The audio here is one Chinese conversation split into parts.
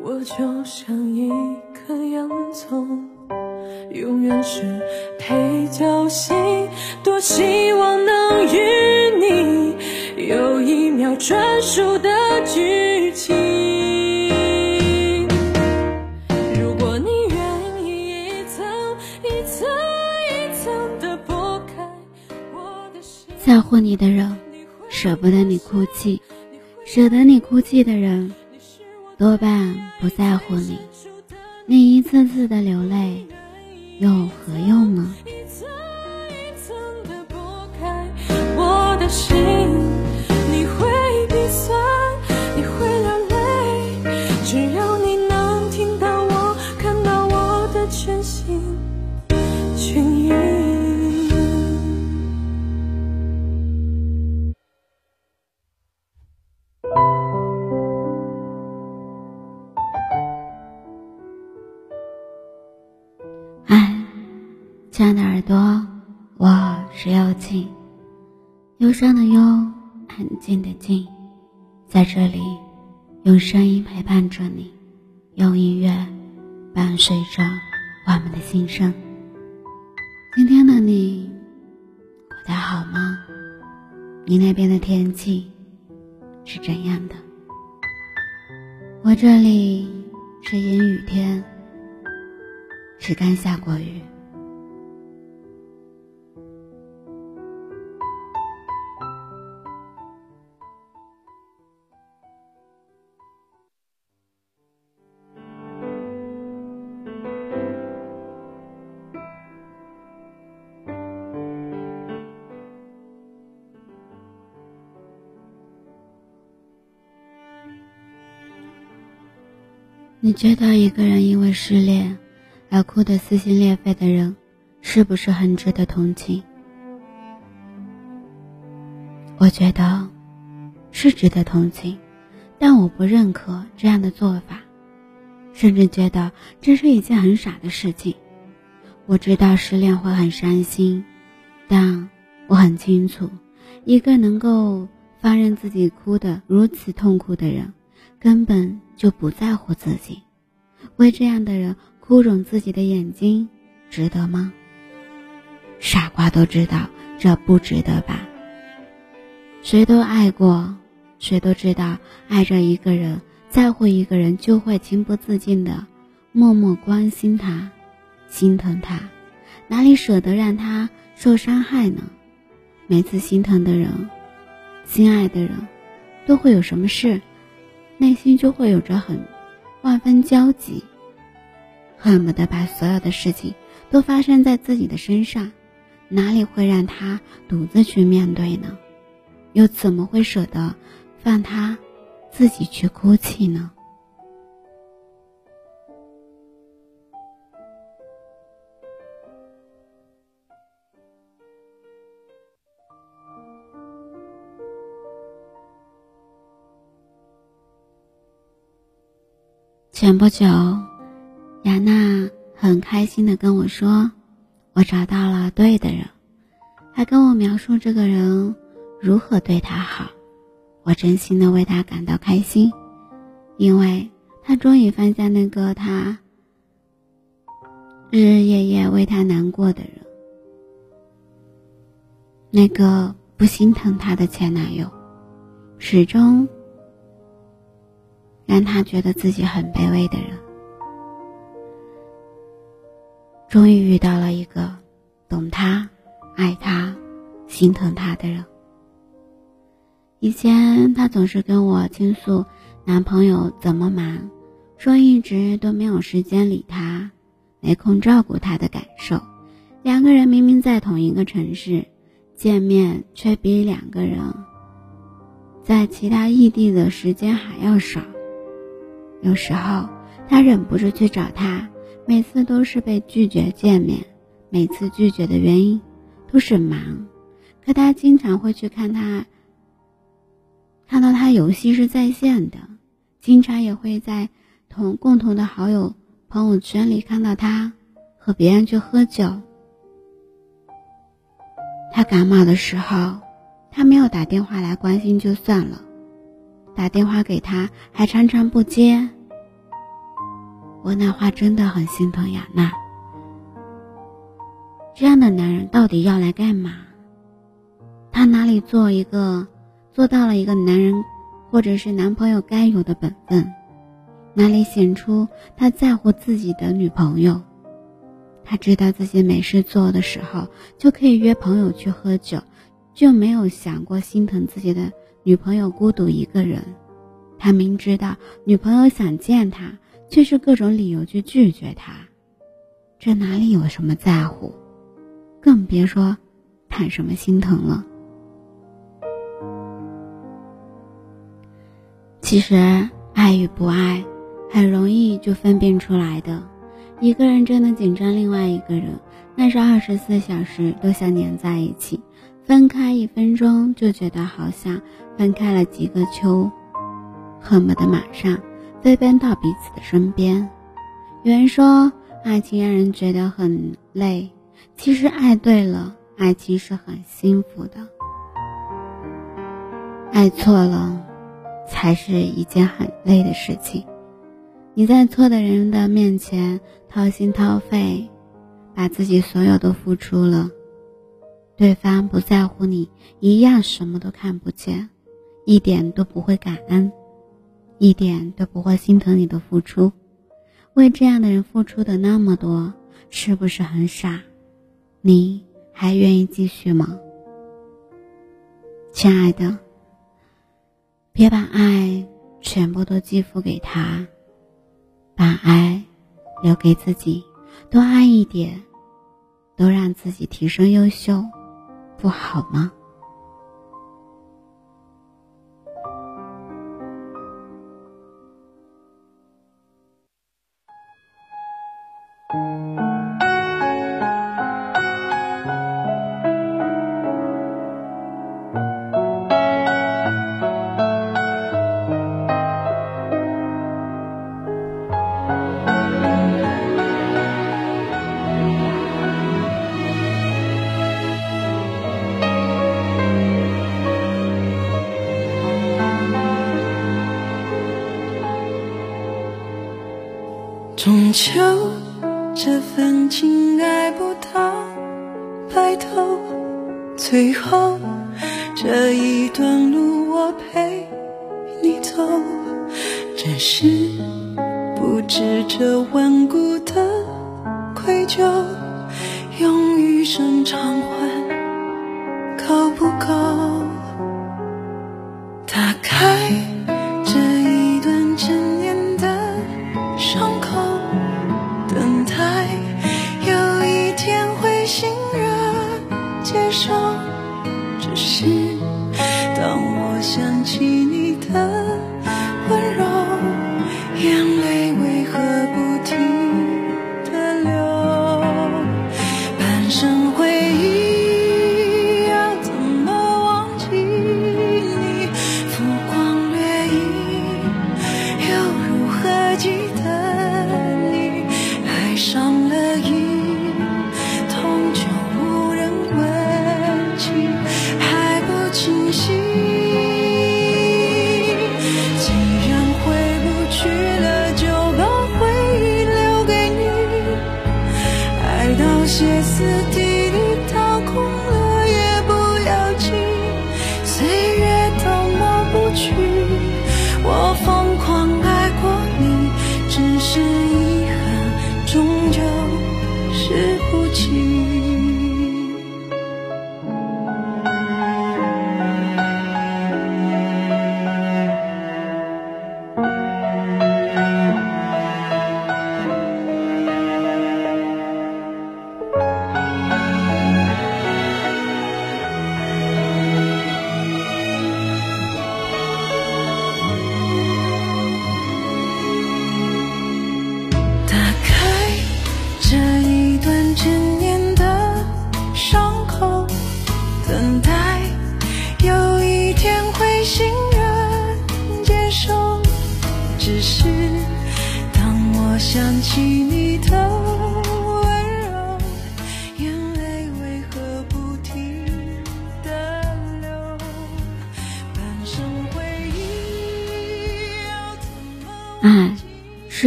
我就像一颗洋葱，永远是配角戏，多希望能与你有一秒专属的剧情。如果你愿意一层一层一层的剥开我的心，在乎你的人，舍不得你哭泣；舍得你哭泣的人，多半不在乎你。你一次次的流泪，又何用呢？一层一层的剥开我的心，亲爱的耳朵，我是幽静，忧伤的忧，安静的静，在这里用声音陪伴着你，用音乐伴随着我们的心声。今天的你过得好吗？你那边的天气是怎样的？我这里是阴雨天。是刚下过雨。你觉得一个人因为失恋？而哭得撕心裂肺的人，是不是很值得同情？我觉得是值得同情，但我不认可这样的做法，甚至觉得这是一件很傻的事情。我知道失恋会很伤心，但我很清楚，一个能够放任自己哭得如此痛苦的人，根本就不在乎自己。为这样的人。哭肿自己的眼睛，值得吗？傻瓜都知道这不值得吧。谁都爱过，谁都知道爱着一个人，在乎一个人，就会情不自禁的默默关心他，心疼他，哪里舍得让他受伤害呢？每次心疼的人，心爱的人，都会有什么事，内心就会有着很万分焦急。恨不得把所有的事情都发生在自己的身上，哪里会让他独自去面对呢？又怎么会舍得放他自己去哭泣呢？前不久。雅娜很开心的跟我说：“我找到了对的人。”还跟我描述这个人如何对她好。我真心的为她感到开心，因为她终于放下那个她日日夜夜为她难过的人，那个不心疼她的前男友，始终让他觉得自己很卑微的人。终于遇到了一个懂他、爱他、心疼他的人。以前他总是跟我倾诉男朋友怎么忙，说一直都没有时间理他，没空照顾他的感受。两个人明明在同一个城市，见面却比两个人在其他异地的时间还要少。有时候他忍不住去找他。每次都是被拒绝见面，每次拒绝的原因都是忙。可他经常会去看他，看到他游戏是在线的，经常也会在同共同的好友朋友圈里看到他和别人去喝酒。他感冒的时候，他没有打电话来关心就算了，打电话给他还常常不接。我那话真的很心疼雅娜。这样的男人到底要来干嘛？他哪里做一个做到了一个男人或者是男朋友该有的本分？哪里显出他在乎自己的女朋友？他知道自己没事做的时候就可以约朋友去喝酒，就没有想过心疼自己的女朋友孤独一个人。他明知道女朋友想见他，却是各种理由去拒绝他，这哪里有什么在乎？更别说谈什么心疼了。其实，爱与不爱，很容易就分辨出来的。一个人真的紧张，另外一个人那是二十四小时都想黏在一起，分开一分钟就觉得好像分开了几个秋，恨不得马上飞奔到彼此的身边。有人说，爱情让人觉得很累。其实爱对了，爱情是很幸福的；爱错了，才是一件很累的事情。你在错的人的面前掏心掏肺，把自己所有都付出了，对方不在乎你，一样什么都看不见，一点都不会感恩，一点都不会心疼你的付出。为这样的人付出的那么多，是不是很傻？你还愿意继续吗，亲爱的？别把爱全部都寄付给他，把爱留给自己，多爱一点，都让自己提升优秀，不好吗？最后，这一段路我陪你走，只是不知这顽固的愧疚，用余生偿还够不够？接受只是当我想起你的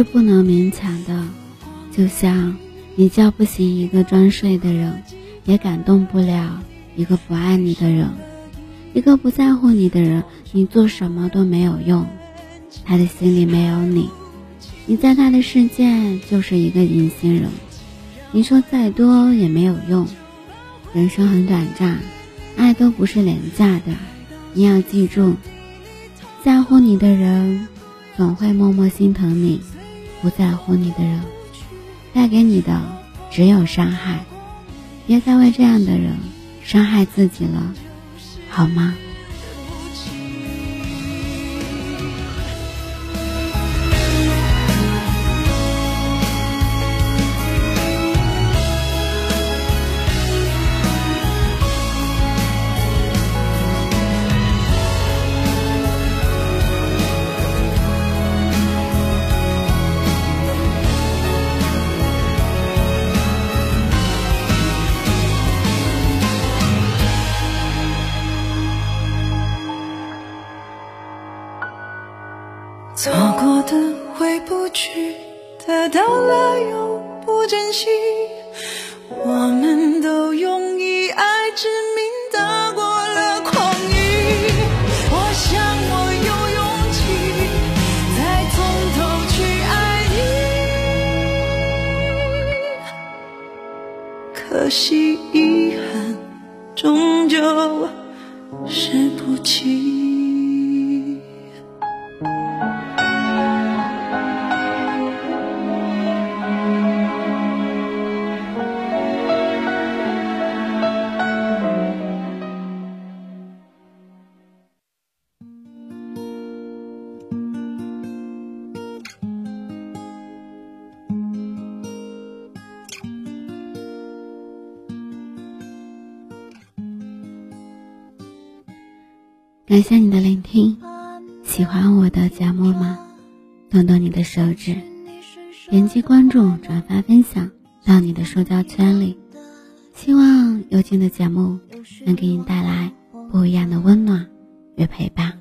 是不能勉强的，就像你叫不醒一个装睡的人，也感动不了一个不爱你的人。一个不在乎你的人，你做什么都没有用，他的心里没有你，你在他的世界就是一个隐形人。你说再多也没有用，人生很短暂，爱都不是廉价的，你要记住，在乎你的人总会默默心疼你，不在乎你的人带给你的只有伤害，别再为这样的人伤害自己了。好吗？惜遗憾终究是不期。感谢你的聆听，喜欢我的节目吗？动动你的手指，点击关注、转发、分享到你的社交圈里。希望有劲的节目能给你带来不一样的温暖与陪伴。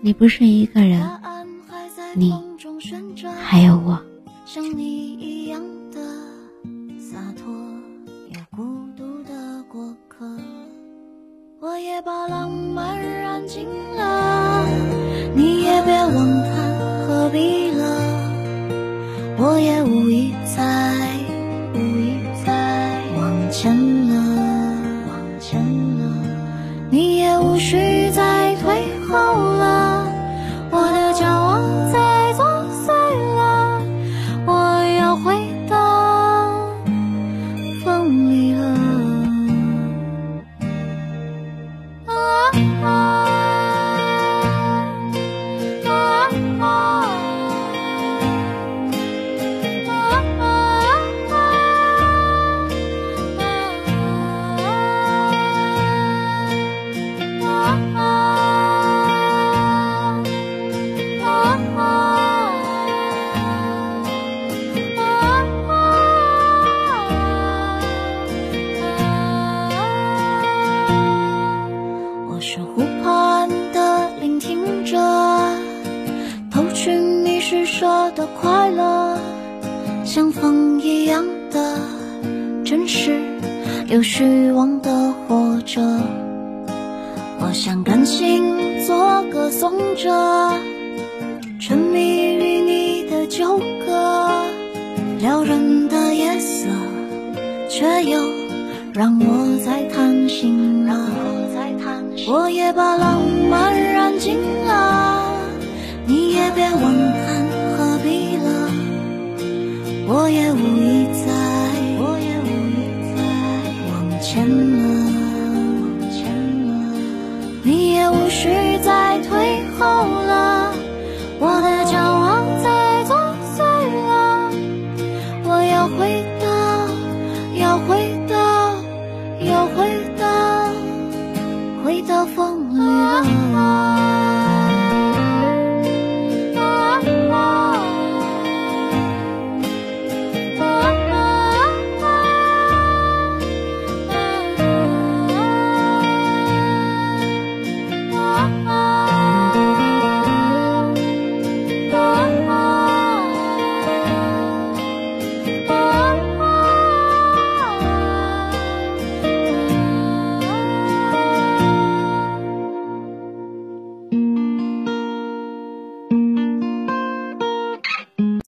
你不是一个人，你还有我。也把浪漫燃尽了，你也别问他何必了。我也无意再无意再往前了，往前了。你也无需真实，有虚妄的活着。我想甘心做个颂者，沉迷于你的纠葛，撩人的夜色，却又让我在叹息了。我也把浪漫燃尽了，你也别问看何必了。我也无意